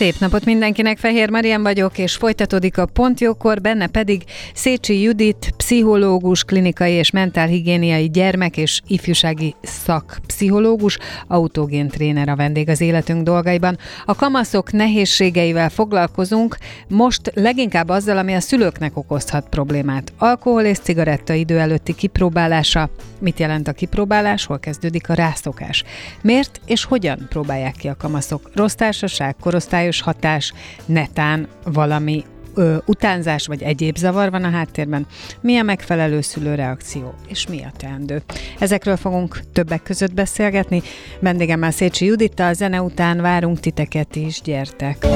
Szép napot mindenkinek, Fehér Marian vagyok, és folytatódik a Pontjókor, benne pedig Szécsi Judit, pszichológus, klinikai és mentálhigiéniai gyermek és ifjúsági szakpszichológus, autógén tréner a vendég az életünk dolgaiban. A kamaszok nehézségeivel foglalkozunk, most leginkább azzal, ami a szülőknek okozhat problémát. Alkohol és cigaretta idő előtti kipróbálása. Mit jelent a kipróbálás? Hol kezdődik a rászokás? Miért és hogyan próbálják ki a kamaszok? Rossz társaság, korosztályos hatás, netán valami ö, utánzás vagy egyéb zavar van a háttérben, mi a megfelelő szülőreakció, és mi a teendő. Ezekről fogunk többek között beszélgetni. Vendégemmel Szécsi Judita, a zene után várunk titeket is, gyertek!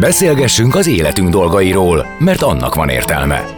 Beszélgessünk az életünk dolgairól, mert annak van értelme.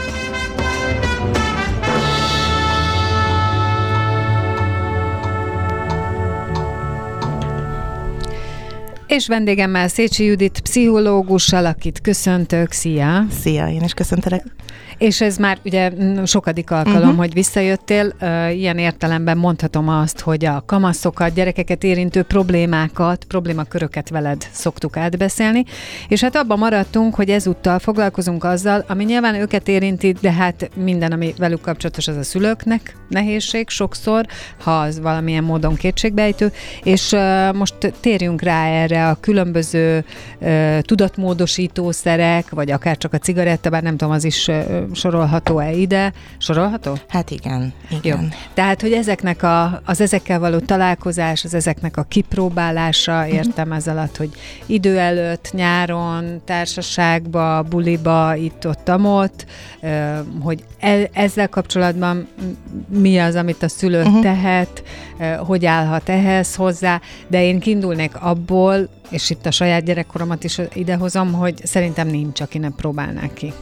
És vendégemmel Szécsi Judit, pszichológussal, akit köszöntök. Szia! Szia, én is köszöntelek. És ez már ugye sokadik alkalom, uh-huh. hogy visszajöttél. Ilyen értelemben mondhatom azt, hogy a kamaszokat, gyerekeket érintő problémákat, problémaköröket veled szoktuk átbeszélni. És hát abban maradtunk, hogy ezúttal foglalkozunk azzal, ami nyilván őket érinti, de hát minden, ami velük kapcsolatos, az a szülőknek nehézség sokszor, ha az valamilyen módon kétségbejtő. És most térjünk rá erre a különböző tudatmódosítószerek, vagy akár csak a cigaretta, bár nem tudom, az is sorolható-e ide? Sorolható? Hát igen. igen. Jó. Tehát, hogy ezeknek a, az ezekkel való találkozás, az ezeknek a kipróbálása, mhm. értem ez alatt, hogy idő előtt, nyáron, társaságba, buliba, itt-ott, amott, hogy e, ezzel kapcsolatban mi az, amit a szülő uh-huh. tehet, hogy állhat ehhez hozzá, de én kiindulnék abból, és itt a saját gyerekkoromat is idehozom, hogy szerintem nincs, aki nem próbálná ki.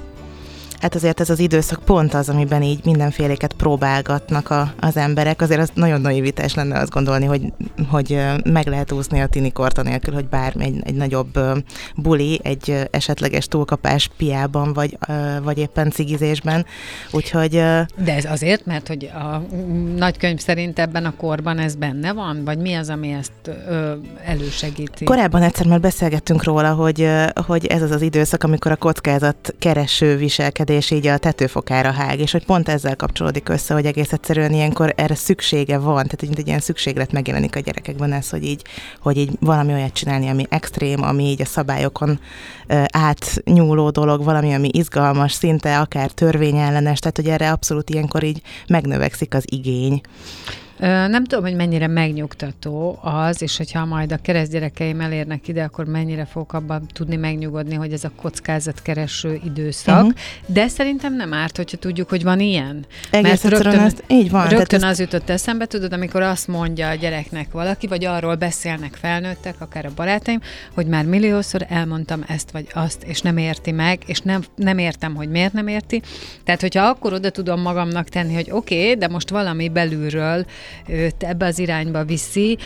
Hát azért ez az időszak pont az, amiben így mindenféléket próbálgatnak a, az emberek. Azért az nagyon naivitás lenne azt gondolni, hogy, hogy meg lehet úszni a tini korta nélkül, hogy bármi egy, egy nagyobb buli, egy esetleges túlkapás piában, vagy, vagy éppen cigizésben. Úgyhogy... De ez azért, mert hogy a nagykönyv szerint ebben a korban ez benne van? Vagy mi az, ami ezt ö, elősegíti? Korábban egyszer már beszélgettünk róla, hogy, hogy ez az az időszak, amikor a kockázat kereső viselkedés viselkedés így a tetőfokára hág, és hogy pont ezzel kapcsolódik össze, hogy egész egyszerűen ilyenkor erre szüksége van, tehát egy, egy ilyen szükséglet megjelenik a gyerekekben ez, hogy így, hogy így valami olyat csinálni, ami extrém, ami így a szabályokon átnyúló dolog, valami, ami izgalmas, szinte akár törvényellenes, tehát hogy erre abszolút ilyenkor így megnövekszik az igény. Nem tudom, hogy mennyire megnyugtató az, és hogyha majd a keresztgyerekeim elérnek ide, akkor mennyire fogok abban tudni megnyugodni, hogy ez a kockázatkereső időszak. Uh-huh. De szerintem nem árt, hogyha tudjuk, hogy van ilyen. Egész Mert rögtön, ezt, így van. Rögtön az jutott eszembe, tudod, amikor azt mondja a gyereknek valaki, vagy arról beszélnek felnőttek, akár a barátaim, hogy már milliószor elmondtam ezt vagy azt, és nem érti meg, és nem, nem értem, hogy miért nem érti. Tehát, hogyha akkor oda tudom magamnak tenni, hogy oké, okay, de most valami belülről őt ebbe az irányba viszi.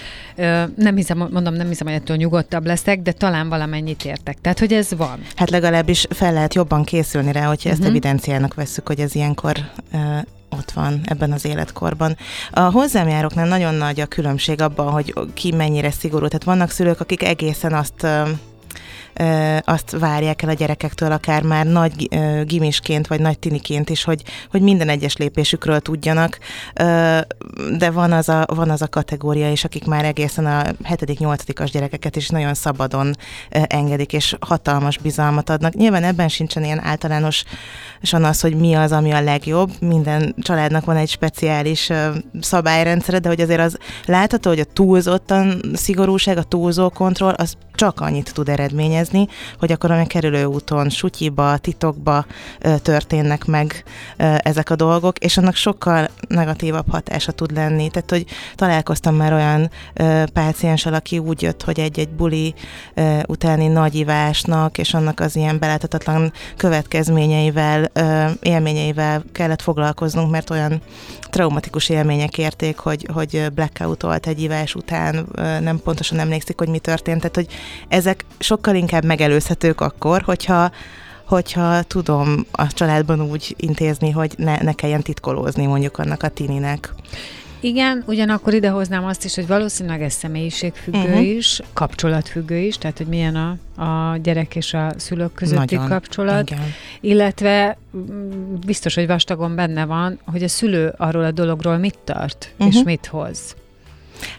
Nem hiszem, mondom, nem hiszem, hogy ettől nyugodtabb leszek, de talán valamennyit értek. Tehát, hogy ez van. Hát legalábbis fel lehet jobban készülni rá, hogyha ezt uh-huh. evidenciának veszük, hogy ez ilyenkor ott van ebben az életkorban. A hozzám járóknál nagyon nagy a különbség abban, hogy ki mennyire szigorú. Tehát vannak szülők, akik egészen azt azt várják el a gyerekektől, akár már nagy gimisként, vagy nagy tiniként is, hogy, hogy minden egyes lépésükről tudjanak, de van az, a, van az a kategória is, akik már egészen a 7.-8-as gyerekeket is nagyon szabadon engedik, és hatalmas bizalmat adnak. Nyilván ebben sincsen ilyen általános az, hogy mi az, ami a legjobb. Minden családnak van egy speciális szabályrendszere, de hogy azért az látható, hogy a túlzottan szigorúság, a túlzó kontroll, az csak annyit tud eredményezni, hogy akkor a kerülő úton, sutyiba, titokba történnek meg ezek a dolgok, és annak sokkal negatívabb hatása tud lenni. Tehát, hogy találkoztam már olyan pácienssel, aki úgy jött, hogy egy-egy buli utáni nagyivásnak, és annak az ilyen beláthatatlan következményeivel, élményeivel kellett foglalkoznunk, mert olyan traumatikus élmények érték, hogy, hogy blackout egy ivás után, nem pontosan emlékszik, hogy mi történt. Tehát, hogy ezek sokkal inkább megelőzhetők akkor, hogyha hogyha tudom a családban úgy intézni, hogy ne, ne kelljen titkolózni mondjuk annak a tininek. Igen, ugyanakkor idehoznám azt is, hogy valószínűleg ez személyiségfüggő uh-huh. is, kapcsolatfüggő is, tehát hogy milyen a, a gyerek és a szülők közötti Nagyon. kapcsolat, igen. illetve mm, biztos, hogy vastagon benne van, hogy a szülő arról a dologról mit tart, uh-huh. és mhm. mit hoz.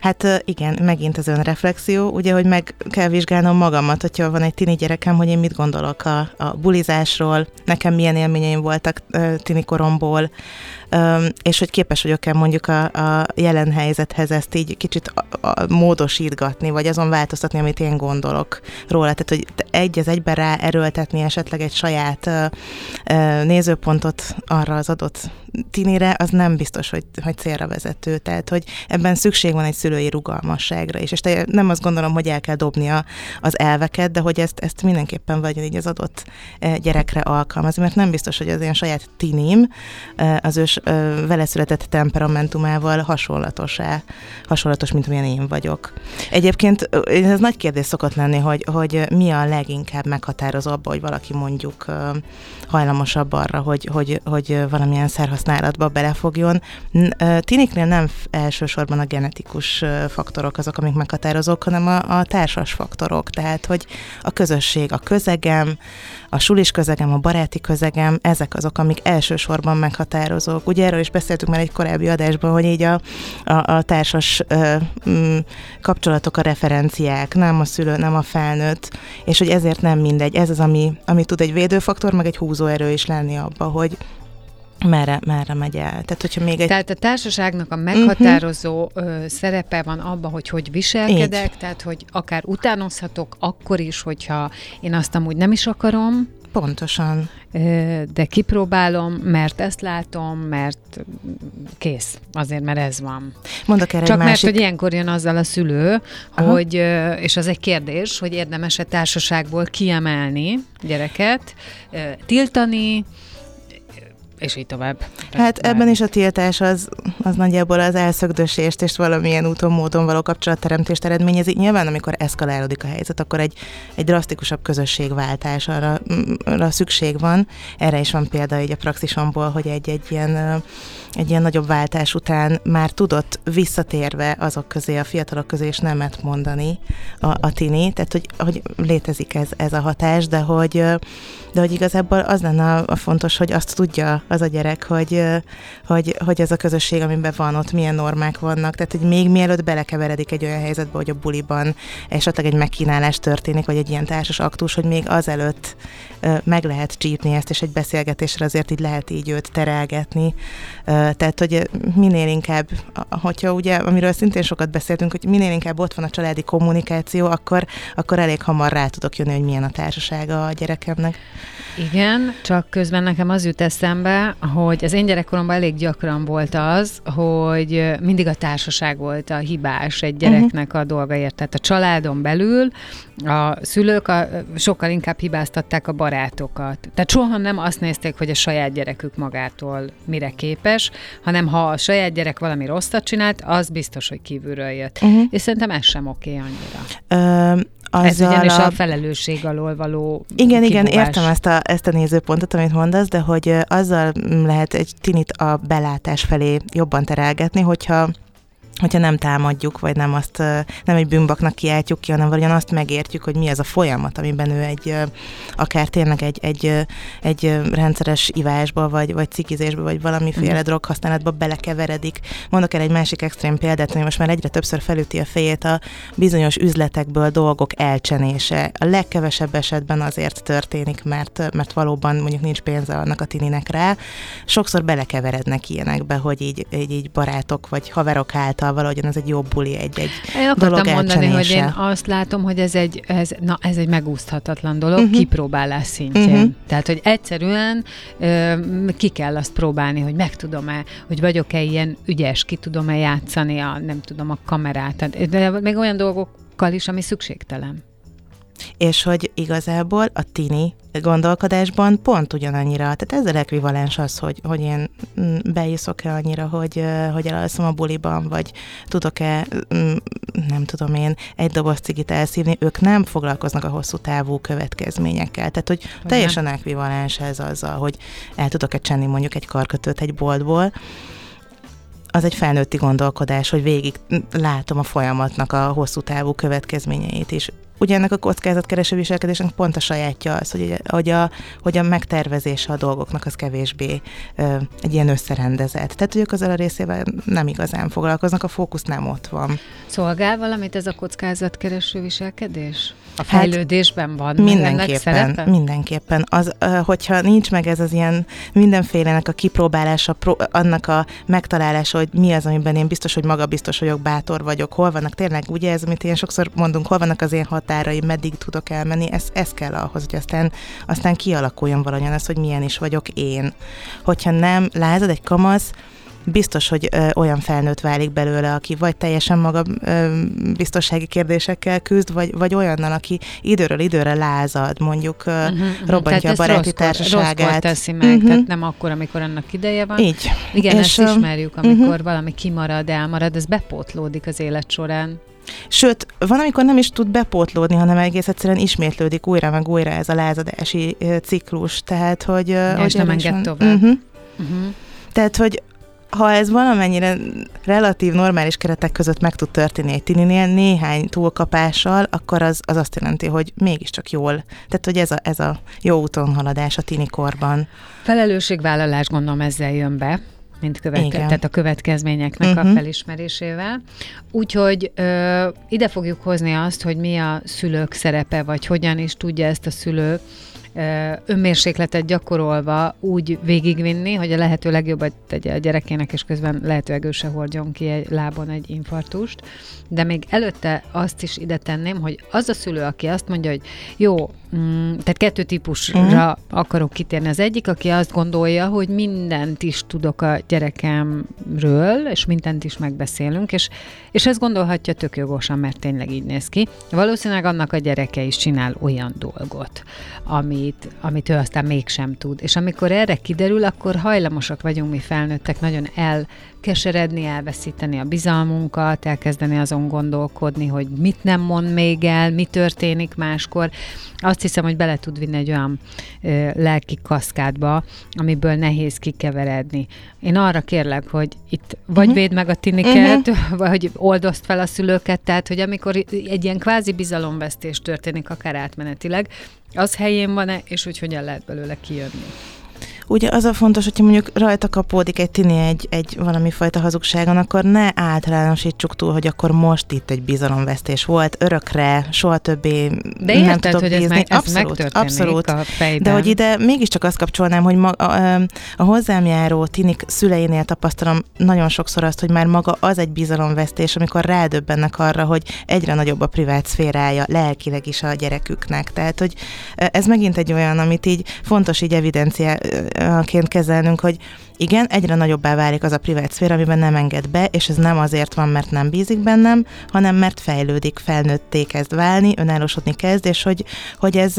Hát igen, megint az önreflexió, ugye, hogy meg kell vizsgálnom magamat, hogyha van egy tini gyerekem, hogy én mit gondolok a, a bulizásról, nekem milyen élményeim voltak tini koromból, és hogy képes vagyok-e mondjuk a, a jelen helyzethez ezt így kicsit a, a módosítgatni, vagy azon változtatni, amit én gondolok róla. Tehát, hogy egy az egyben rá erőltetni esetleg egy saját nézőpontot arra az adott tinire, az nem biztos, hogy, hogy célra vezető. Tehát, hogy ebben szükség van egy szülői rugalmasságra is. És te nem azt gondolom, hogy el kell dobni a, az elveket, de hogy ezt, ezt mindenképpen vagy így az adott gyerekre alkalmazni, mert nem biztos, hogy az én saját tinim, az ő vele született temperamentumával hasonlatos-e, hasonlatos, mint amilyen én vagyok. Egyébként ez nagy kérdés szokott lenni, hogy, hogy mi a leginkább meghatározó abban, hogy valaki mondjuk hajlamosabb arra, hogy, hogy, hogy valamilyen szerhasználatba belefogjon. Tiniknél nem elsősorban a genetikus faktorok azok, amik meghatározók, hanem a, a társas faktorok, tehát hogy a közösség, a közegem, a sulis közegem, a baráti közegem, ezek azok, amik elsősorban meghatározók. Ugye erről is beszéltünk már egy korábbi adásban, hogy így a, a, a társas ö, m, mm, kapcsolatok a referenciák, nem a szülő, nem a felnőtt, és hogy ezért nem mindegy. Ez az, ami, ami tud egy védőfaktor, meg egy húzóerő is lenni abba, hogy, merre, merre megy el. Tehát, hogyha még egy... tehát a társaságnak a meghatározó uh-huh. szerepe van abban, hogy hogy viselkedek, Így. tehát hogy akár utánozhatok akkor is, hogyha én azt amúgy nem is akarom, Pontosan. De kipróbálom, mert ezt látom, mert kész. Azért, mert ez van. Mondok erre Csak egy másik... mert, hogy ilyenkor jön azzal a szülő, Aha. hogy, és az egy kérdés, hogy érdemes-e társaságból kiemelni gyereket, tiltani, és így tovább. Hát ebben is a tiltás az, az nagyjából az elszögdösést és valamilyen úton, módon való kapcsolatteremtést eredményezi. Nyilván, amikor eszkalálódik a helyzet, akkor egy, egy drasztikusabb közösségváltás arra, arra szükség van. Erre is van példa így a praxisomból, hogy egy-egy ilyen, egy ilyen nagyobb váltás után már tudott visszatérve azok közé, a fiatalok közé és nemet mondani a, a tini, tehát hogy, hogy létezik ez, ez a hatás, de hogy, de hogy igazából az lenne a fontos, hogy azt tudja az a gyerek, hogy, hogy, hogy ez a közösség, amiben van, ott milyen normák vannak. Tehát, hogy még mielőtt belekeveredik egy olyan helyzetbe, hogy a buliban esetleg egy megkínálás történik, vagy egy ilyen társas aktus, hogy még azelőtt meg lehet csípni ezt, és egy beszélgetésre azért így lehet így őt terelgetni. Tehát, hogy minél inkább, hogyha ugye, amiről szintén sokat beszéltünk, hogy minél inkább ott van a családi kommunikáció, akkor, akkor elég hamar rá tudok jönni, hogy milyen a társasága a gyerekemnek. Igen, csak közben nekem az jut eszembe, hogy az én gyerekkoromban elég gyakran volt az, hogy mindig a társaság volt a hibás egy gyereknek uh-huh. a dolgaért. Tehát a családon belül a szülők a, sokkal inkább hibáztatták a barátokat. Tehát soha nem azt nézték, hogy a saját gyerekük magától mire képes, hanem ha a saját gyerek valami rosszat csinált, az biztos, hogy kívülről jött. Uh-huh. És szerintem ez sem oké annyira. Uh, ez ugyanis a... a felelősség alól való Igen, kibúvás. igen, értem ezt a, ezt a nézőpontot, amit mondasz, de hogy azzal lehet egy tinit a belátás felé jobban terelgetni, hogyha hogyha nem támadjuk, vagy nem azt, nem egy bűnbaknak kiáltjuk ki, hanem valójában azt megértjük, hogy mi az a folyamat, amiben ő egy, akár tényleg egy, egy, egy rendszeres ivásba, vagy, vagy cikizésbe, vagy valamiféle mm. droghasználatba belekeveredik. Mondok el egy másik extrém példát, hogy most már egyre többször felüti a fejét a bizonyos üzletekből dolgok elcsenése. A legkevesebb esetben azért történik, mert, mert valóban mondjuk nincs pénze annak a tininek rá. Sokszor belekeverednek ilyenekbe, hogy így, így, így barátok vagy haverok által valahogyan ez egy jobb buli, egy, egy Én akartam mondani, hogy én azt látom, hogy ez egy, ez, na, ez egy megúszhatatlan dolog, uh-huh. kipróbálás szintjén. Uh-huh. Tehát, hogy egyszerűen ö, ki kell azt próbálni, hogy meg tudom-e, hogy vagyok-e ilyen ügyes, ki tudom-e játszani a, nem tudom, a kamerát. De még olyan dolgokkal is, ami szükségtelen és hogy igazából a tini gondolkodásban pont ugyanannyira, tehát ezzel ekvivalens az, hogy, hogy én mm, beiszok-e annyira, hogy, hogy elalszom a buliban, vagy tudok-e, mm, nem tudom én, egy doboz cigit elszívni, ők nem foglalkoznak a hosszú távú következményekkel. Tehát, hogy teljesen ekvivalens ez azzal, hogy el tudok-e csenni mondjuk egy karkötőt egy boltból, az egy felnőtti gondolkodás, hogy végig látom a folyamatnak a hosszú távú következményeit is ugye ennek a kockázatkereső viselkedésnek pont a sajátja az, hogy, hogy, a, hogy a megtervezése a dolgoknak az kevésbé ö, egy ilyen összerendezett. Tehát, hogy ők azzal a részével nem igazán foglalkoznak, a fókusz nem ott van. Szolgál valamit ez a kockázatkereső viselkedés? A hát fejlődésben hát van mindenképpen, mindenképpen. Az, hogyha nincs meg ez az ilyen mindenfélenek a kipróbálása, annak a megtalálása, hogy mi az, amiben én biztos, hogy maga biztos vagyok, bátor vagyok, hol vannak tényleg, ugye ez, amit én sokszor mondunk, hol vannak az én határaim, meddig tudok elmenni, ez, ez kell ahhoz, hogy aztán, aztán kialakuljon valahogyan az, hogy milyen is vagyok én. Hogyha nem lázad egy kamasz, biztos, hogy ö, olyan felnőtt válik belőle, aki vagy teljesen maga ö, biztonsági kérdésekkel küzd, vagy, vagy olyannal, aki időről időre lázad, mondjuk ö, uh-huh, robbantja tehát a baráti rosszkor, társaságát. Rosszkor teszi meg, uh-huh. tehát nem akkor, amikor annak ideje van. Így. Igen, és, ezt ismerjük, amikor uh-huh. valami kimarad, elmarad, ez bepótlódik az élet során. Sőt, van, amikor nem is tud bepótlódni, hanem egész egyszerűen ismétlődik újra meg újra ez a lázadási ciklus. Tehát, hogy... Ja, hogy nem enged tovább. Uh-huh. Uh-huh. Tehát, hogy ha ez valamennyire relatív, normális keretek között meg tud történni egy tininél néhány túlkapással, akkor az, az azt jelenti, hogy mégiscsak jól. Tehát, hogy ez a, ez a jó úton haladás a tinikorban. Felelősségvállalás gondolom ezzel jön be mint követ, tehát a következményeknek uh-huh. a mhm. felismerésével. Úgyhogy ö, ide fogjuk hozni azt, hogy mi a szülők szerepe, vagy hogyan is tudja ezt a szülő önmérsékletet gyakorolva úgy végigvinni, hogy a lehető legjobbat tegye a gyerekének, és közben lehetőleg ő se hordjon ki egy lábon egy infartust. De még előtte azt is ide tenném, hogy az a szülő, aki azt mondja, hogy jó, mm, tehát kettő típusra uh-huh. akarok kitérni. Az egyik, aki azt gondolja, hogy mindent is tudok a gyerekemről, és mindent is megbeszélünk, és, és ezt gondolhatja tök jogosan, mert tényleg így néz ki. Valószínűleg annak a gyereke is csinál olyan dolgot, ami amit, amit ő aztán mégsem tud. És amikor erre kiderül, akkor hajlamosak vagyunk mi felnőttek nagyon elkeseredni, elveszíteni a bizalmunkat, elkezdeni azon gondolkodni, hogy mit nem mond még el, mi történik máskor. Azt hiszem, hogy bele tud vinni egy olyan ö, lelki kaszkádba, amiből nehéz kikeveredni. Én arra kérlek, hogy itt vagy uh-huh. védd meg a tiniket, uh-huh. vagy oldozd fel a szülőket, tehát, hogy amikor egy ilyen kvázi bizalomvesztés történik, akár átmenetileg, az helyén van-e, és hogy hogyan lehet belőle kijönni. Ugye az a fontos, hogyha mondjuk rajta kapódik egy tini egy, egy valami fajta hazugságon, akkor ne általánosítsuk túl, hogy akkor most itt egy bizalomvesztés volt, örökre, soha többé De nem tudok hogy bízni. Ez, meg, ez abszolút, abszolút. A fejben. De hogy ide mégiscsak azt kapcsolnám, hogy ma, a, a hozzám járó tinik szüleinél tapasztalom nagyon sokszor azt, hogy már maga az egy bizalomvesztés, amikor rádöbbennek arra, hogy egyre nagyobb a privát szférája, lelkileg is a gyereküknek. Tehát, hogy ez megint egy olyan, amit így fontos így evidencia ként kezelnünk, hogy igen, egyre nagyobbá válik az a privát szféra, amiben nem enged be, és ez nem azért van, mert nem bízik bennem, hanem mert fejlődik, felnőtté kezd válni, önállósodni kezd, és hogy, hogy ez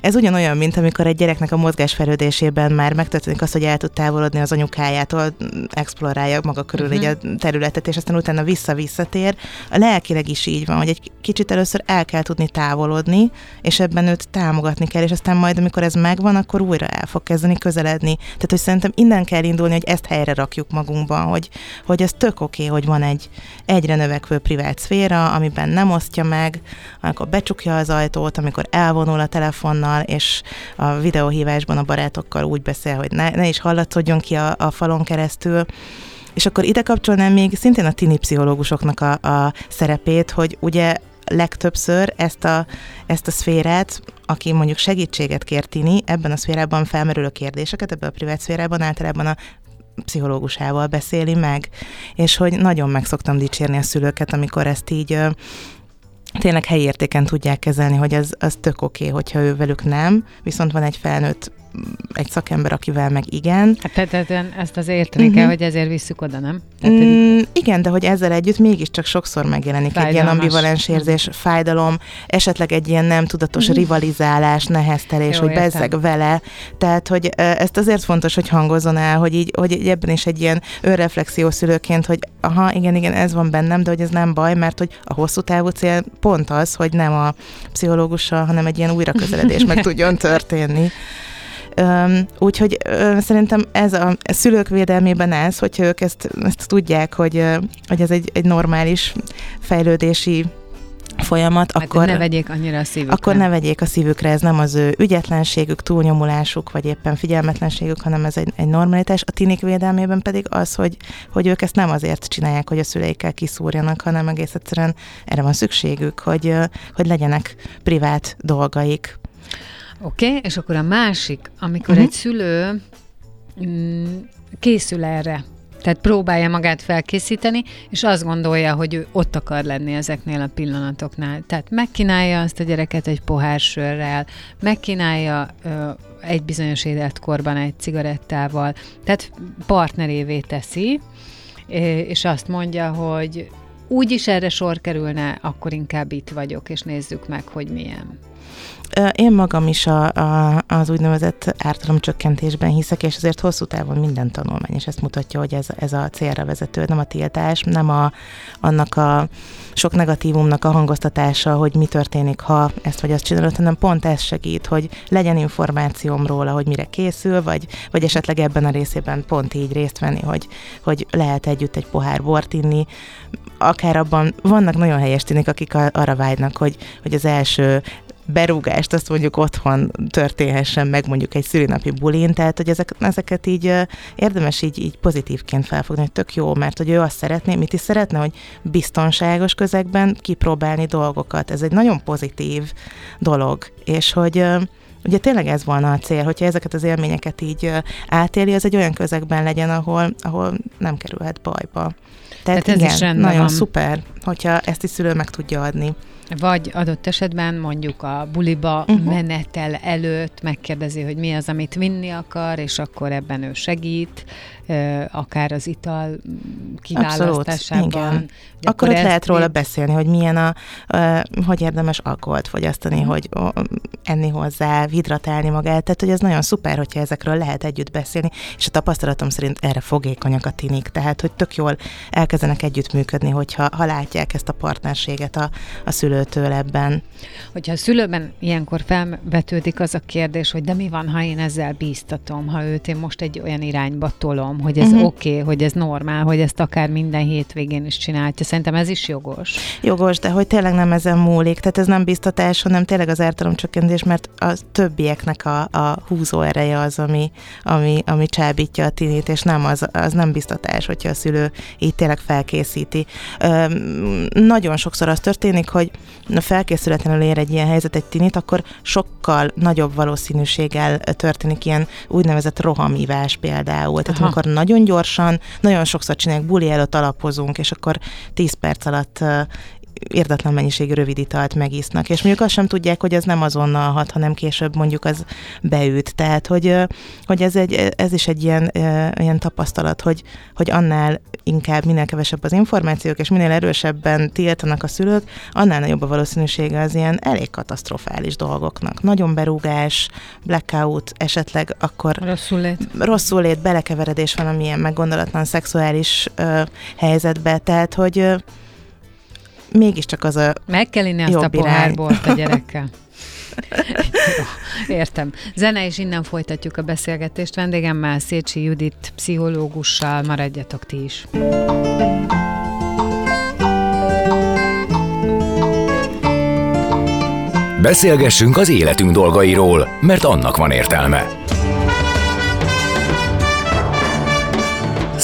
ez ugyanolyan, mint amikor egy gyereknek a mozgásfejlődésében már megtörténik az, hogy el tud távolodni az anyukájától, explorálja maga körül uh-huh. egy a területet, és aztán utána vissza-visszatér. A lelkileg is így van, hogy egy kicsit először el kell tudni távolodni, és ebben őt támogatni kell, és aztán majd, amikor ez megvan, akkor újra el fog kezdeni közeledni. Tehát, hogy szerintem innen kell indulni, hogy ezt helyre rakjuk magunkban, hogy, hogy ez tök oké, okay, hogy van egy egyre növekvő privát szféra, amiben nem osztja meg, amikor becsukja az ajtót, amikor elvonul a telefonnal, és a videóhívásban a barátokkal úgy beszél, hogy ne, ne is hallatszódjon ki a, a falon keresztül. És akkor ide kapcsolnám még szintén a tini pszichológusoknak a, a szerepét, hogy ugye legtöbbször ezt a, ezt a szférát, aki mondjuk segítséget kér tini, ebben a szférában felmerülő kérdéseket, ebben a privát szférában általában a pszichológusával beszéli meg, és hogy nagyon meg szoktam dicsérni a szülőket, amikor ezt így tényleg helyi értéken tudják kezelni, hogy az, az tök oké, okay, hogyha ő velük nem, viszont van egy felnőtt egy szakember, akivel meg igen. Hát tehát ezt az érteni uh-huh. kell, hogy ezért visszük oda, nem? Tehát, mm, igen, de hogy ezzel együtt mégiscsak sokszor megjelenik Fájdalmas. egy ilyen ambivalens érzés, uh-huh. fájdalom, esetleg egy ilyen nem tudatos uh-huh. rivalizálás, neheztelés, Jó, hogy értem. bezzeg vele. Tehát, hogy ezt azért fontos, hogy hangozzon el, hogy így, hogy ebben is egy ilyen önreflexió szülőként, hogy aha, igen, igen, ez van bennem, de hogy ez nem baj, mert hogy a hosszú távú cél pont az, hogy nem a pszichológussal, hanem egy ilyen újraközeledés meg tudjon történni. Úgyhogy szerintem ez a szülők védelmében ez, hogyha ők ezt, ezt tudják, hogy, hogy ez egy, egy normális fejlődési folyamat, hát akkor ne vegyék annyira a szívükre. Akkor ne vegyék a szívükre, ez nem az ő ügyetlenségük, túlnyomulásuk, vagy éppen figyelmetlenségük, hanem ez egy, egy normalitás. A tinik védelmében pedig az, hogy, hogy ők ezt nem azért csinálják, hogy a szüleikkel kiszúrjanak, hanem egész egyszerűen erre van szükségük, hogy, hogy legyenek privát dolgaik, Oké, okay, és akkor a másik, amikor uh-huh. egy szülő mm, készül erre, tehát próbálja magát felkészíteni, és azt gondolja, hogy ő ott akar lenni ezeknél a pillanatoknál. Tehát megkínálja azt a gyereket egy pohár sörrel, megkínálja ö, egy bizonyos életkorban egy cigarettával, tehát partnerévé teszi, és azt mondja, hogy úgyis erre sor kerülne, akkor inkább itt vagyok, és nézzük meg, hogy milyen. Én magam is a, a, az úgynevezett ártalomcsökkentésben hiszek, és azért hosszú távon minden tanulmány, és ezt mutatja, hogy ez, ez a célra vezető, nem a tiltás, nem a, annak a sok negatívumnak a hangoztatása, hogy mi történik, ha ezt vagy azt csinálod, hanem pont ez segít, hogy legyen információm róla, hogy mire készül, vagy, vagy esetleg ebben a részében pont így részt venni, hogy, hogy lehet együtt egy pohár bort inni, akár abban vannak nagyon helyes tűnik, akik arra vágynak, hogy, hogy az első berúgást azt mondjuk otthon történhessen meg mondjuk egy szülinapi bulin, tehát hogy ezek, ezeket így érdemes így, így pozitívként felfogni, hogy tök jó, mert hogy ő azt szeretné, mit is szeretne, hogy biztonságos közegben kipróbálni dolgokat. Ez egy nagyon pozitív dolog, és hogy Ugye tényleg ez volna a cél, hogyha ezeket az élményeket így átéli, az egy olyan közegben legyen, ahol, ahol nem kerülhet bajba. Tehát, Tehát ez igen, is nagyon van. szuper, hogyha ezt is szülő meg tudja adni. Vagy adott esetben mondjuk a buliba uh-huh. menetel előtt megkérdezi, hogy mi az, amit vinni akar, és akkor ebben ő segít, akár az ital kiválasztásában. Abszolút, igen. Akkor ott lehet róla beszélni, hogy milyen a, hogy érdemes alkoholt fogyasztani, uh-huh. hogy enni hozzá, hidratálni magát, tehát hogy ez nagyon szuper, hogyha ezekről lehet együtt beszélni, és a tapasztalatom szerint erre fogékonyak a tinik, tehát hogy tök jól elkezdenek együttműködni, hogyha ha látják ezt a partnerséget a, a szülőtől ebben. Hogyha a szülőben ilyenkor felvetődik az a kérdés, hogy de mi van, ha én ezzel bíztatom, ha őt én most egy olyan irányba tolom, hogy ez uh-huh. oké, okay, hogy ez normál, hogy ezt akár minden hétvégén is csinálja. Szerintem ez is jogos. Jogos, de hogy tényleg nem ezen múlik. Tehát ez nem biztatás, hanem tényleg az ártalomcsökkentés, mert a többieknek a, a húzó ereje az, ami, ami, ami csábítja a tinét, és nem az, az nem biztatás, hogyha a szülő így tényleg felkészíti. Üm, nagyon sokszor az történik, hogy felkészületlenül ér egy ilyen helyzet egy tinit, akkor sokkal nagyobb valószínűséggel történik ilyen úgynevezett rohamívás például. Tehát Aha. amikor nagyon gyorsan, nagyon sokszor csinálják, buli előtt alapozunk, és akkor 10 perc alatt értetlen mennyiségű rövid italt megisznak, és mondjuk azt sem tudják, hogy ez nem azonnal hat, hanem később mondjuk az beüt. Tehát, hogy, hogy ez, egy, ez is egy ilyen, ilyen tapasztalat, hogy, hogy annál inkább minél kevesebb az információk, és minél erősebben tiltanak a szülők, annál nagyobb a valószínűsége az ilyen elég katasztrofális dolgoknak. Nagyon berúgás, blackout, esetleg akkor rosszul lét, rosszul lét belekeveredés van amilyen meggondolatlan szexuális ö, helyzetbe, tehát hogy mégiscsak az a Meg kell inni azt a pohárból a gyerekkel. Értem. Zene, és innen folytatjuk a beszélgetést. Vendégemmel Szécsi Judit, pszichológussal. Maradjatok ti is. Beszélgessünk az életünk dolgairól, mert annak van értelme.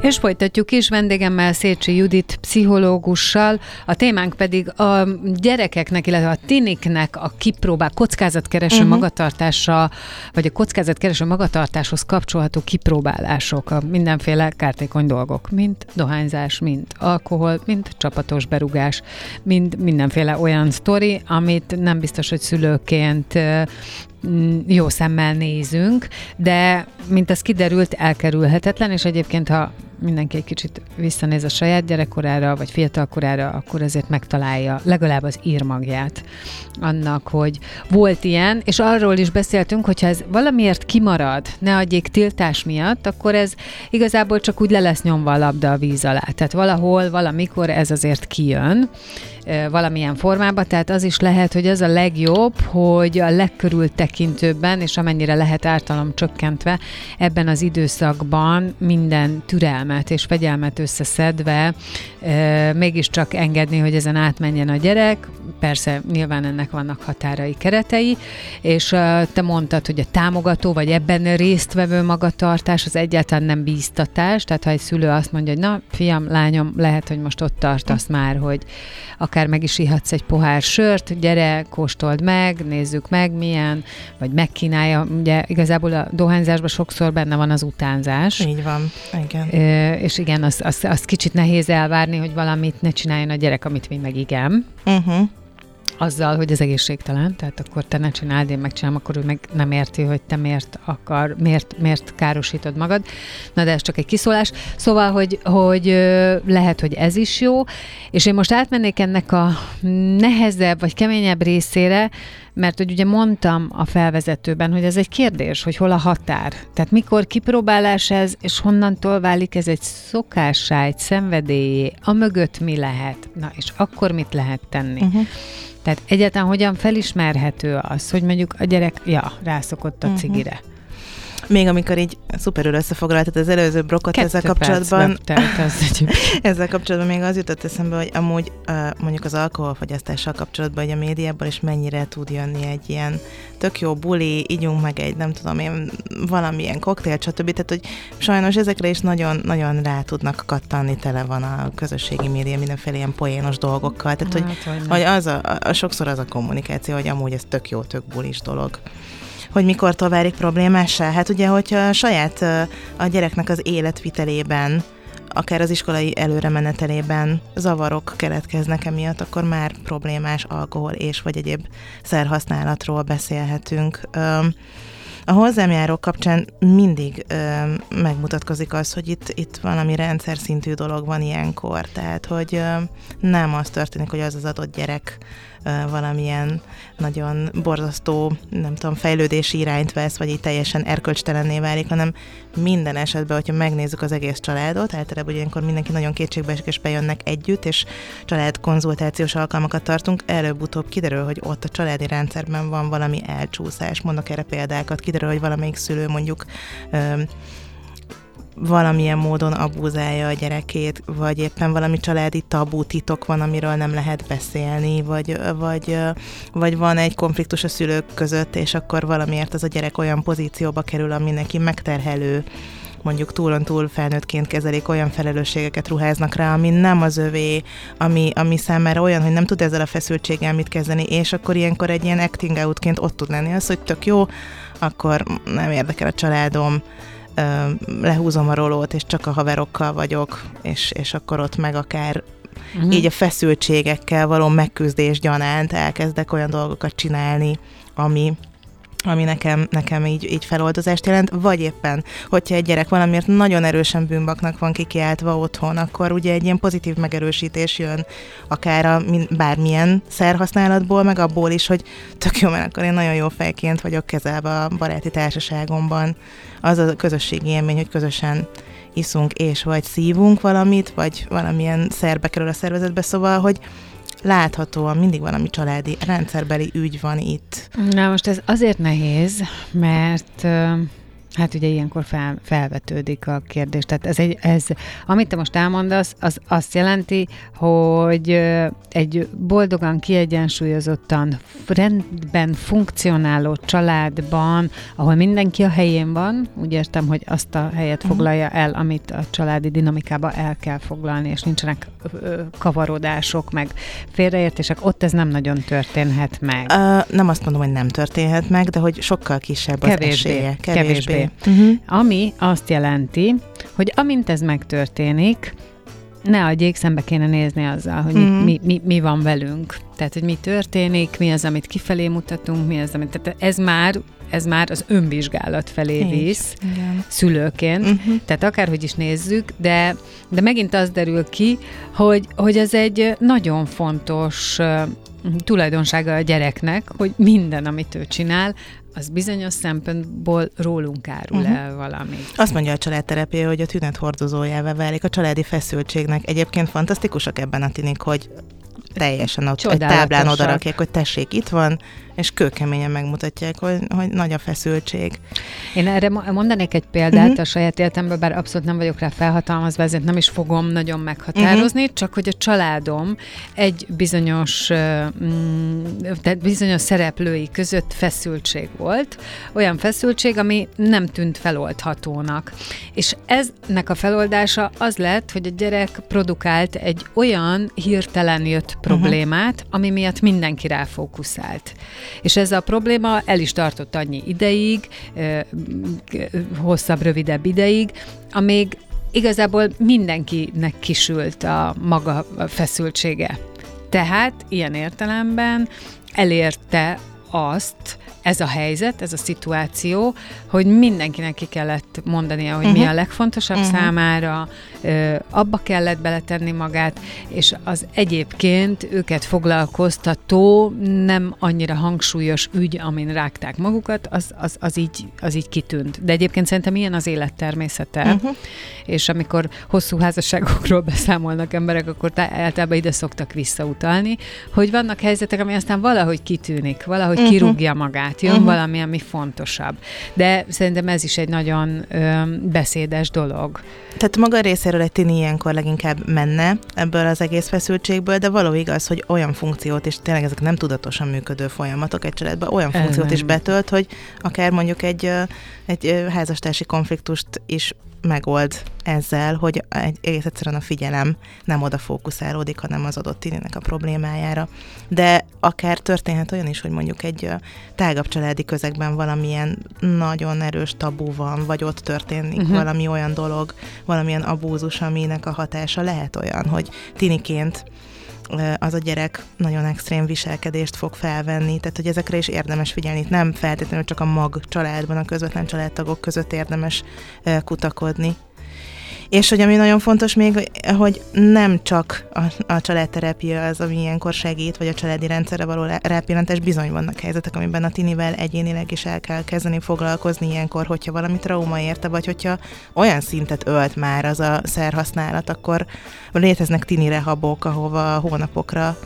És folytatjuk is vendégemmel Szécsi Judit pszichológussal, a témánk pedig a gyerekeknek, illetve a tiniknek a kipróbál kockázatkereső uh-huh. magatartása, vagy a kockázatkereső magatartáshoz kapcsolható kipróbálások, a mindenféle kártékony dolgok, mint dohányzás, mint alkohol, mint csapatos berugás, mint mindenféle olyan sztori, amit nem biztos, hogy szülőként jó szemmel nézünk, de mint az kiderült, elkerülhetetlen, és egyébként, ha mindenki egy kicsit visszanéz a saját gyerekkorára, vagy fiatalkorára, akkor azért megtalálja legalább az írmagját annak, hogy volt ilyen, és arról is beszéltünk, hogyha ez valamiért kimarad, ne adjék tiltás miatt, akkor ez igazából csak úgy le lesz nyomva a labda a víz alá. Tehát valahol, valamikor ez azért kijön, valamilyen formában, tehát az is lehet, hogy az a legjobb, hogy a legkörültekintőbben, és amennyire lehet ártalom csökkentve, ebben az időszakban minden türelmet és fegyelmet összeszedve mégiscsak engedni, hogy ezen átmenjen a gyerek, persze nyilván ennek vannak határai, keretei, és te mondtad, hogy a támogató, vagy ebben résztvevő magatartás az egyáltalán nem bíztatás, tehát ha egy szülő azt mondja, hogy na, fiam, lányom, lehet, hogy most ott tartasz már, hogy akár meg is ihatsz egy pohár sört, gyere, kóstold meg, nézzük meg milyen, vagy megkínálja. Ugye igazából a dohányzásban sokszor benne van az utánzás. Így van, igen. E, és igen, azt az, az kicsit nehéz elvárni, hogy valamit ne csináljon a gyerek, amit mi meg igen. Uh-huh azzal, hogy ez egészségtelen, tehát akkor te ne csináld, én megcsinálom, akkor ő meg nem érti, hogy te miért akar, miért, miért károsítod magad. Na de ez csak egy kiszólás. Szóval, hogy, hogy lehet, hogy ez is jó, és én most átmennék ennek a nehezebb vagy keményebb részére, mert hogy ugye mondtam a felvezetőben, hogy ez egy kérdés, hogy hol a határ. Tehát mikor kipróbálás ez, és honnantól válik ez egy szokássá, egy szenvedélyé, a mögött mi lehet, na és akkor mit lehet tenni. Uh-huh. Tehát egyáltalán hogyan felismerhető az, hogy mondjuk a gyerek, ja, rászokott a uh-huh. cigire. Még amikor így szuperül összefoglaltad az előző blokkot Kettő ezzel kapcsolatban, az ezzel kapcsolatban még az jutott eszembe, hogy amúgy mondjuk az alkoholfogyasztással kapcsolatban, hogy a médiában is mennyire tud jönni egy ilyen tök jó buli, ígyunk meg egy, nem tudom én, valamilyen koktél, stb. Tehát, hogy sajnos ezekre is nagyon, nagyon rá tudnak kattanni, tele van a közösségi média mindenféle ilyen poénos dolgokkal. Tehát, hát, hogy, hogy az a, a, sokszor az a kommunikáció, hogy amúgy ez tök jó, tök bulis dolog hogy mikor válik problémássá? Hát ugye, hogyha a saját a gyereknek az életvitelében akár az iskolai előremenetelében zavarok keletkeznek emiatt, akkor már problémás alkohol és vagy egyéb szerhasználatról beszélhetünk. A hozzám járók kapcsán mindig ö, megmutatkozik az, hogy itt, itt valami rendszer szintű dolog van ilyenkor, tehát hogy ö, nem az történik, hogy az az adott gyerek valamilyen nagyon borzasztó, nem tudom, fejlődési irányt vesz, vagy így teljesen erkölcstelenné válik, hanem minden esetben, hogyha megnézzük az egész családot, általában ilyenkor mindenki nagyon kétségbe és bejönnek együtt, és család konzultációs alkalmakat tartunk, előbb-utóbb kiderül, hogy ott a családi rendszerben van valami elcsúszás. Mondok erre példákat, kiderül, hogy valamelyik szülő mondjuk valamilyen módon abúzálja a gyerekét, vagy éppen valami családi tabú titok van, amiről nem lehet beszélni, vagy, vagy, vagy van egy konfliktus a szülők között, és akkor valamiért az a gyerek olyan pozícióba kerül, ami neki megterhelő, mondjuk túlon túl felnőttként kezelik, olyan felelősségeket ruháznak rá, ami nem az övé, ami, ami számára olyan, hogy nem tud ezzel a feszültséggel mit kezdeni, és akkor ilyenkor egy ilyen acting outként ott tud lenni az, hogy tök jó, akkor nem érdekel a családom, lehúzom a rolót, és csak a haverokkal vagyok, és, és akkor ott meg akár uh-huh. így a feszültségekkel való megküzdés gyanánt elkezdek olyan dolgokat csinálni, ami, ami nekem, nekem így, így feloldozást jelent, vagy éppen, hogyha egy gyerek valamiért nagyon erősen bűnbaknak van kikiáltva otthon, akkor ugye egy ilyen pozitív megerősítés jön, akár a bármilyen szerhasználatból, meg abból is, hogy tök jó, mert akkor én nagyon jó fejként vagyok kezelve a baráti társaságomban. Az a közösségi élmény, hogy közösen iszunk és vagy szívunk valamit, vagy valamilyen szerbe kerül a szervezetbe, szóval, hogy láthatóan mindig valami családi rendszerbeli ügy van itt. Na most ez azért nehéz, mert Hát ugye ilyenkor fel, felvetődik a kérdés. Tehát ez, egy, ez, amit te most elmondasz, az azt jelenti, hogy egy boldogan, kiegyensúlyozottan, rendben funkcionáló családban, ahol mindenki a helyén van, úgy értem, hogy azt a helyet mhm. foglalja el, amit a családi dinamikába el kell foglalni, és nincsenek kavarodások, meg félreértések, ott ez nem nagyon történhet meg. Uh, nem azt mondom, hogy nem történhet meg, de hogy sokkal kisebb az kevésbé, esélye. Kevésbé. kevésbé Uh-huh. Ami azt jelenti, hogy amint ez megtörténik, ne adjék, szembe kéne nézni azzal, hogy uh-huh. mi, mi, mi van velünk. Tehát, hogy mi történik, mi az, amit kifelé mutatunk, mi az, amit... Tehát ez már ez már az önvizsgálat felé Így, visz igen. szülőként. Uh-huh. Tehát akárhogy is nézzük, de, de megint az derül ki, hogy, hogy ez egy nagyon fontos tulajdonsága a gyereknek, hogy minden, amit ő csinál, az bizonyos szempontból rólunk árul uh-huh. el valami. Azt mondja a családterápia, hogy a tünet hordozójává válik a családi feszültségnek. Egyébként fantasztikusak ebben a tinik, hogy teljesen ott egy táblán odarakják, hogy tessék, itt van, és kőkeményen megmutatják, hogy, hogy nagy a feszültség. Én erre mondanék egy példát uh-huh. a saját életemben, bár abszolút nem vagyok rá felhatalmazva, ezért nem is fogom nagyon meghatározni, uh-huh. csak hogy a családom egy bizonyos, mm, tehát bizonyos szereplői között feszültség volt, olyan feszültség, ami nem tűnt feloldhatónak. És eznek a feloldása az lett, hogy a gyerek produkált egy olyan hirtelen jött problémát, uh-huh. ami miatt mindenki ráfókuszált. És ez a probléma el is tartott annyi ideig, hosszabb, rövidebb ideig, amíg igazából mindenkinek kisült a maga feszültsége. Tehát ilyen értelemben elérte azt, ez a helyzet, ez a szituáció, hogy mindenkinek ki kellett mondania, hogy uh-huh. mi a mhm. legfontosabb uh-huh. számára, ö, abba kellett beletenni magát, és az egyébként őket foglalkoztató, nem annyira hangsúlyos ügy, amin rágták magukat, az, az, az, így, az így kitűnt. De egyébként szerintem ilyen az élet természete, uh-huh. és amikor hosszú házasságokról beszámolnak emberek, akkor általában ide szoktak visszautalni, hogy vannak helyzetek, ami aztán valahogy kitűnik, valahogy uh-huh. kirúgja magát át, jön uh-huh. valami, ami fontosabb. De szerintem ez is egy nagyon ö, beszédes dolog. Tehát maga részéről egy tini ilyenkor leginkább menne ebből az egész feszültségből, de való igaz, hogy olyan funkciót, és tényleg ezek nem tudatosan működő folyamatok egy családban, olyan funkciót is betölt, hogy akár mondjuk egy, egy házastársi konfliktust is megold ezzel, hogy egy, egész egyszerűen a figyelem nem oda fókuszálódik, hanem az adott tininek a problémájára. De akár történhet olyan is, hogy mondjuk egy tágabb családi közegben valamilyen nagyon erős tabu van, vagy ott történik uh-huh. valami olyan dolog, valamilyen abúzus, aminek a hatása lehet olyan, hogy tiniként az a gyerek nagyon extrém viselkedést fog felvenni, tehát hogy ezekre is érdemes figyelni. Nem feltétlenül csak a mag családban, a közvetlen családtagok között érdemes kutakodni. És hogy ami nagyon fontos még, hogy nem csak a, a családterápia az, ami ilyenkor segít, vagy a családi rendszerre való rápillantás, bizony vannak helyzetek, amiben a tinivel egyénileg is el kell kezdeni foglalkozni ilyenkor, hogyha valami trauma érte, vagy hogyha olyan szintet ölt már az a szerhasználat, akkor léteznek tini rehabok, ahova hónapokra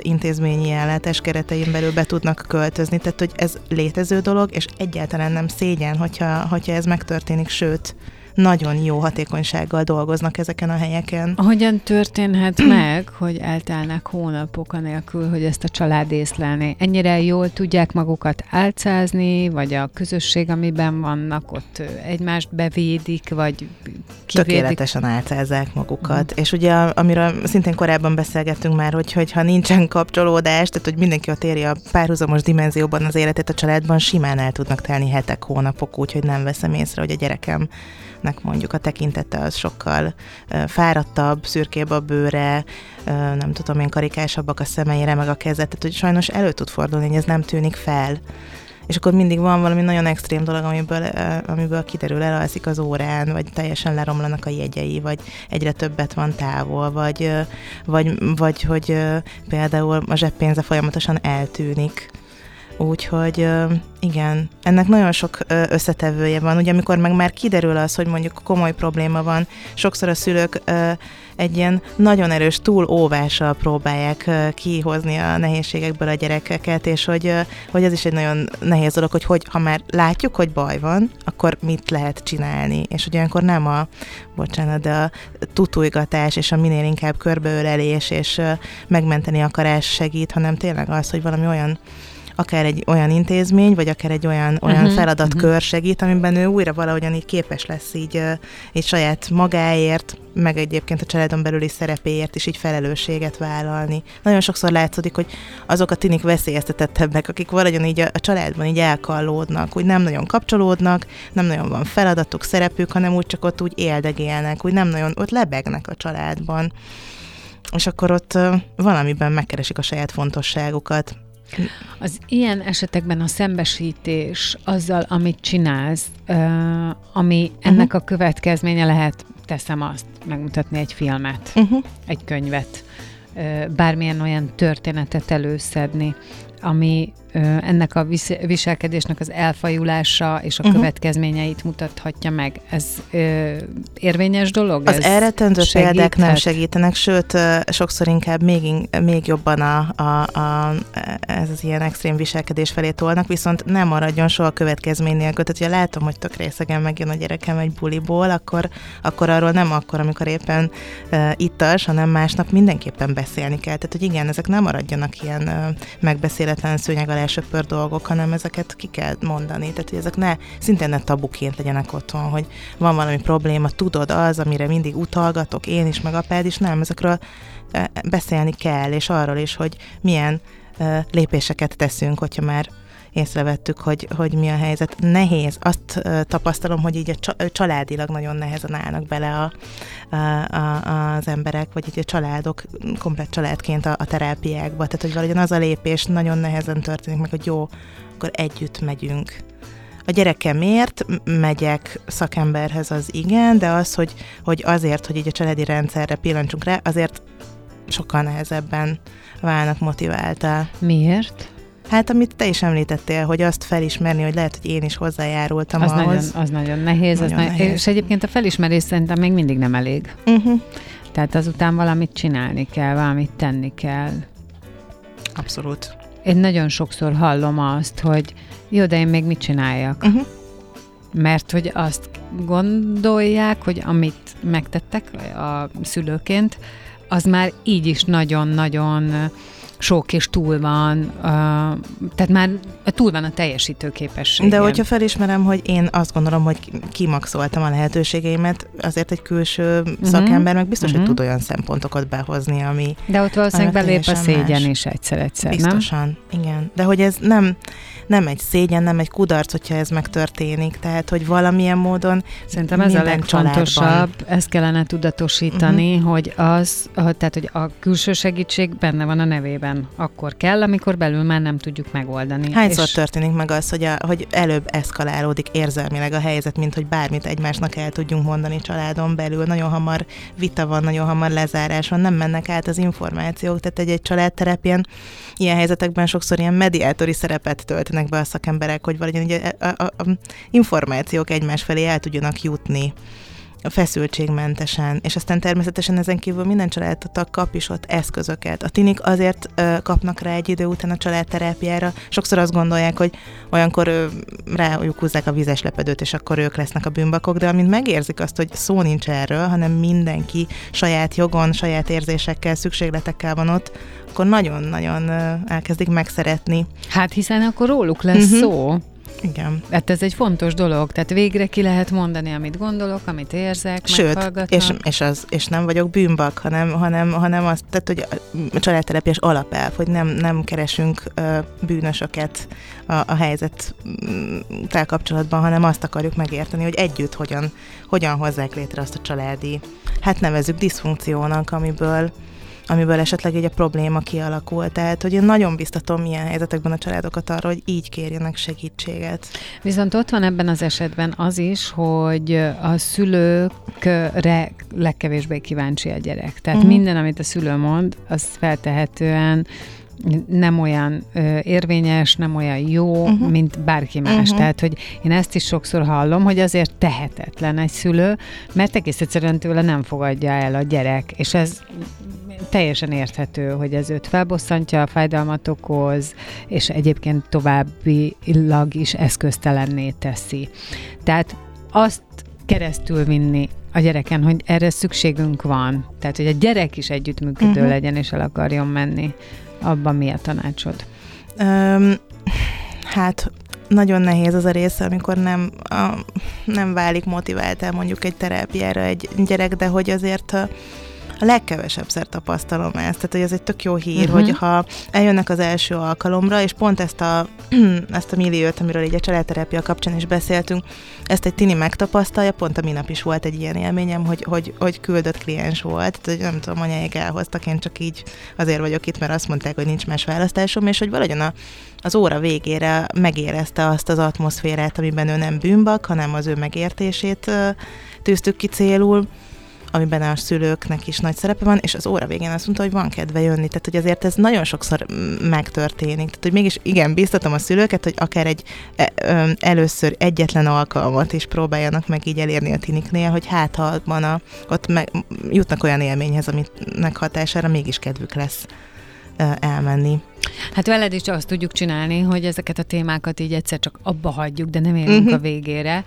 intézményi ellátás keretein belül be tudnak költözni, tehát hogy ez létező dolog, és egyáltalán nem szégyen, hogyha, hogyha ez megtörténik, sőt, nagyon jó hatékonysággal dolgoznak ezeken a helyeken. Hogyan történhet meg, hogy eltelnek hónapok anélkül, hogy ezt a család észlelné? Ennyire jól tudják magukat álcázni, vagy a közösség, amiben vannak, ott egymást bevédik, vagy kivédik? Tökéletesen álcázzák magukat. Mm. És ugye, amiről szintén korábban beszélgettünk már, hogy, hogy ha nincsen kapcsolódás, tehát hogy mindenki ott éri a párhuzamos dimenzióban az életét a családban, simán el tudnak telni hetek, hónapok úgy, hogy nem veszem észre, hogy a gyerekemnek mondjuk a tekintete az sokkal fáradtabb, szürkébb a bőre, nem tudom én, karikásabbak a szemeire, meg a kezet, tehát hogy sajnos elő tud fordulni, hogy ez nem tűnik fel és akkor mindig van valami nagyon extrém dolog, amiből, amiből kiderül, elalszik az órán, vagy teljesen leromlanak a jegyei, vagy egyre többet van távol, vagy, vagy, vagy hogy például a zseppénze folyamatosan eltűnik. Úgyhogy igen, ennek nagyon sok összetevője van. Ugye amikor meg már kiderül az, hogy mondjuk komoly probléma van, sokszor a szülők egy ilyen nagyon erős túlóvással próbálják kihozni a nehézségekből a gyerekeket, és hogy, hogy ez is egy nagyon nehéz dolog, hogy, hogy ha már látjuk, hogy baj van, akkor mit lehet csinálni. És hogy olyankor nem a, bocsánat, de a tutújgatás és a minél inkább körbeölelés és megmenteni akarás segít, hanem tényleg az, hogy valami olyan akár egy olyan intézmény, vagy akár egy olyan, olyan uh-huh, feladatkör uh-huh. segít, amiben ő újra valahogyan így képes lesz így, így saját magáért, meg egyébként a családon belüli szerepéért is így felelősséget vállalni. Nagyon sokszor látszódik, hogy azok a tinik veszélyeztetettebbek, akik valahogyan így a, a családban így elkallódnak, úgy nem nagyon kapcsolódnak, nem nagyon van feladatuk, szerepük, hanem úgy csak ott úgy éldegélnek, úgy nem nagyon, ott lebegnek a családban. És akkor ott valamiben megkeresik a saját fontosságukat. Az ilyen esetekben a szembesítés azzal, amit csinálsz, ami ennek uh-huh. a következménye lehet, teszem azt, megmutatni egy filmet, uh-huh. egy könyvet, bármilyen olyan történetet előszedni, ami ennek a viselkedésnek az elfajulása és a uh-huh. következményeit mutathatja meg. Ez ö, érvényes dolog? Az elretendő példák nem segítenek, sőt, sokszor inkább még, még jobban a, a, a, ez az ilyen extrém viselkedés felé tolnak, viszont nem maradjon soha következmény nélkül. Tehát, hogyha látom, hogy tök részegen megjön a gyerekem egy buliból, akkor, akkor arról nem akkor, amikor éppen uh, ittas, hanem másnap mindenképpen beszélni kell. Tehát, hogy igen, ezek nem maradjanak ilyen uh, megbeszéletlen szőnyeg alá söpör dolgok, hanem ezeket ki kell mondani. Tehát, hogy ezek ne, szintén ne tabuként legyenek otthon, hogy van valami probléma, tudod az, amire mindig utalgatok, én is, meg apád is, nem, ezekről eh, beszélni kell, és arról is, hogy milyen eh, lépéseket teszünk, hogyha már észrevettük, hogy, hogy mi a helyzet. Nehéz. Azt tapasztalom, hogy így a családilag nagyon nehezen állnak bele a, a, a, az emberek, vagy így a családok komplet családként a, a terápiákba. Tehát, hogy valahogyan az a lépés nagyon nehezen történik meg, hogy jó, akkor együtt megyünk. A gyerekemért megyek szakemberhez, az igen, de az, hogy, hogy azért, hogy így a családi rendszerre pillancsunk rá, azért sokkal nehezebben válnak motiváltá. Miért? Hát, amit te is említettél, hogy azt felismerni, hogy lehet, hogy én is hozzájárultam az ahhoz. Nagyon, az nagyon nehéz. Nagyon az nehéz. És egyébként a felismerés szerintem még mindig nem elég. Uh-huh. Tehát azután valamit csinálni kell, valamit tenni kell. Abszolút. Én nagyon sokszor hallom azt, hogy jó, de én még mit csináljak? Uh-huh. Mert hogy azt gondolják, hogy amit megtettek a szülőként, az már így is nagyon-nagyon sok és túl van, uh, tehát már túl van a teljesítő képesség. De hogyha felismerem, hogy én azt gondolom, hogy kimaxoltam a lehetőségeimet, azért egy külső uh-huh. szakember meg biztos, uh-huh. hogy tud olyan szempontokat behozni, ami... De ott valószínűleg belép a szégyen más. is egyszer-egyszer, Biztosan, nem? igen. De hogy ez nem nem egy szégyen, nem egy kudarc, hogyha ez megtörténik. Tehát, hogy valamilyen módon Szerintem ez a legfontosabb, ezt kellene tudatosítani, uh-huh. hogy az, tehát, hogy a külső segítség benne van a nevében. Akkor kell, amikor belül már nem tudjuk megoldani. Hányszor és... történik meg az, hogy, a, hogy előbb eszkalálódik érzelmileg a helyzet, mint hogy bármit egymásnak el tudjunk mondani családon belül. Nagyon hamar vita van, nagyon hamar lezárás van, nem mennek át az információk. Tehát egy, egy családterepén ilyen helyzetekben sokszor ilyen mediátori szerepet töltenek lépjenek be a szakemberek, hogy valahogy ugye a, a, a információk egymás felé el tudjanak jutni feszültségmentesen, és aztán természetesen ezen kívül minden családtag kap is ott eszközöket. A tinik azért ö, kapnak rá egy idő után a családterápiára. Sokszor azt gondolják, hogy olyankor ö, rájuk húzzák a vizes lepedőt, és akkor ők lesznek a bűnbakok, de amint megérzik azt, hogy szó nincs erről, hanem mindenki saját jogon, saját érzésekkel, szükségletekkel van ott, akkor nagyon-nagyon elkezdik megszeretni. Hát hiszen akkor róluk lesz uh-huh. szó. Igen. Hát ez egy fontos dolog, tehát végre ki lehet mondani, amit gondolok, amit érzek, Sőt, és, és, az, és nem vagyok bűnbak, hanem, hanem, hanem azt, tehát, hogy a családterápiás alapelv, hogy nem, nem keresünk uh, bűnösöket a, a helyzettel kapcsolatban, hanem azt akarjuk megérteni, hogy együtt hogyan, hogyan hozzák létre azt a családi, hát nevezük diszfunkciónak, amiből amiből esetleg egy a probléma kialakul. Tehát, hogy én nagyon biztatom ilyen helyzetekben a családokat arra, hogy így kérjenek segítséget. Viszont ott van ebben az esetben az is, hogy a szülőkre legkevésbé kíváncsi a gyerek. Tehát uh-huh. minden, amit a szülő mond, az feltehetően nem olyan ö, érvényes, nem olyan jó, uh-huh. mint bárki más. Uh-huh. Tehát, hogy én ezt is sokszor hallom, hogy azért tehetetlen egy szülő, mert egész egyszerűen tőle nem fogadja el a gyerek, és ez teljesen érthető, hogy ez őt felbosszantja, fájdalmat okoz, és egyébként továbbilag is eszköztelenné teszi. Tehát azt keresztül vinni a gyereken, hogy erre szükségünk van. Tehát, hogy a gyerek is együttműködő uh-huh. legyen, és el akarjon menni. Abban mi a tanácsod? Um, hát nagyon nehéz az a része, amikor nem, a, nem válik motiváltál mondjuk egy terápiára egy gyerek, de hogy azért a legkevesebbszer tapasztalom ezt. Tehát, hogy ez egy tök jó hír, uh-huh. hogy ha eljönnek az első alkalomra, és pont ezt a, ezt a milliót, amiről így a családterápia kapcsán is beszéltünk, ezt egy tini megtapasztalja, pont a minap is volt egy ilyen élményem, hogy, hogy, hogy küldött kliens volt, tehát, hogy nem tudom, anyáik elhoztak, én csak így azért vagyok itt, mert azt mondták, hogy nincs más választásom, és hogy valahogyan a, az óra végére megérezte azt az atmoszférát, amiben ő nem bűnbak, hanem az ő megértését tűztük ki célul, amiben a szülőknek is nagy szerepe van, és az óra végén azt mondta, hogy van kedve jönni. Tehát, hogy azért ez nagyon sokszor megtörténik. Tehát, hogy mégis igen, biztatom a szülőket, hogy akár egy e, először egyetlen alkalmat is próbáljanak meg így elérni a tiniknél, hogy hát ha van a, ott meg, jutnak olyan élményhez, aminek hatására mégis kedvük lesz elmenni. Hát veled is azt tudjuk csinálni, hogy ezeket a témákat így egyszer csak abba hagyjuk, de nem érünk uh-huh. a végére.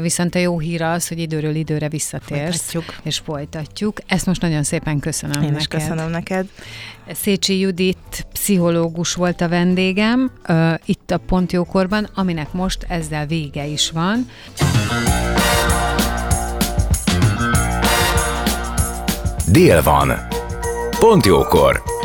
Viszont a jó hír az, hogy időről időre visszatérsz. Folytatjuk. És folytatjuk. Ezt most nagyon szépen köszönöm Én neked. is köszönöm neked. Szécsi Judit pszichológus volt a vendégem itt a Pontjókorban, aminek most ezzel vége is van. Dél van. Pont jókor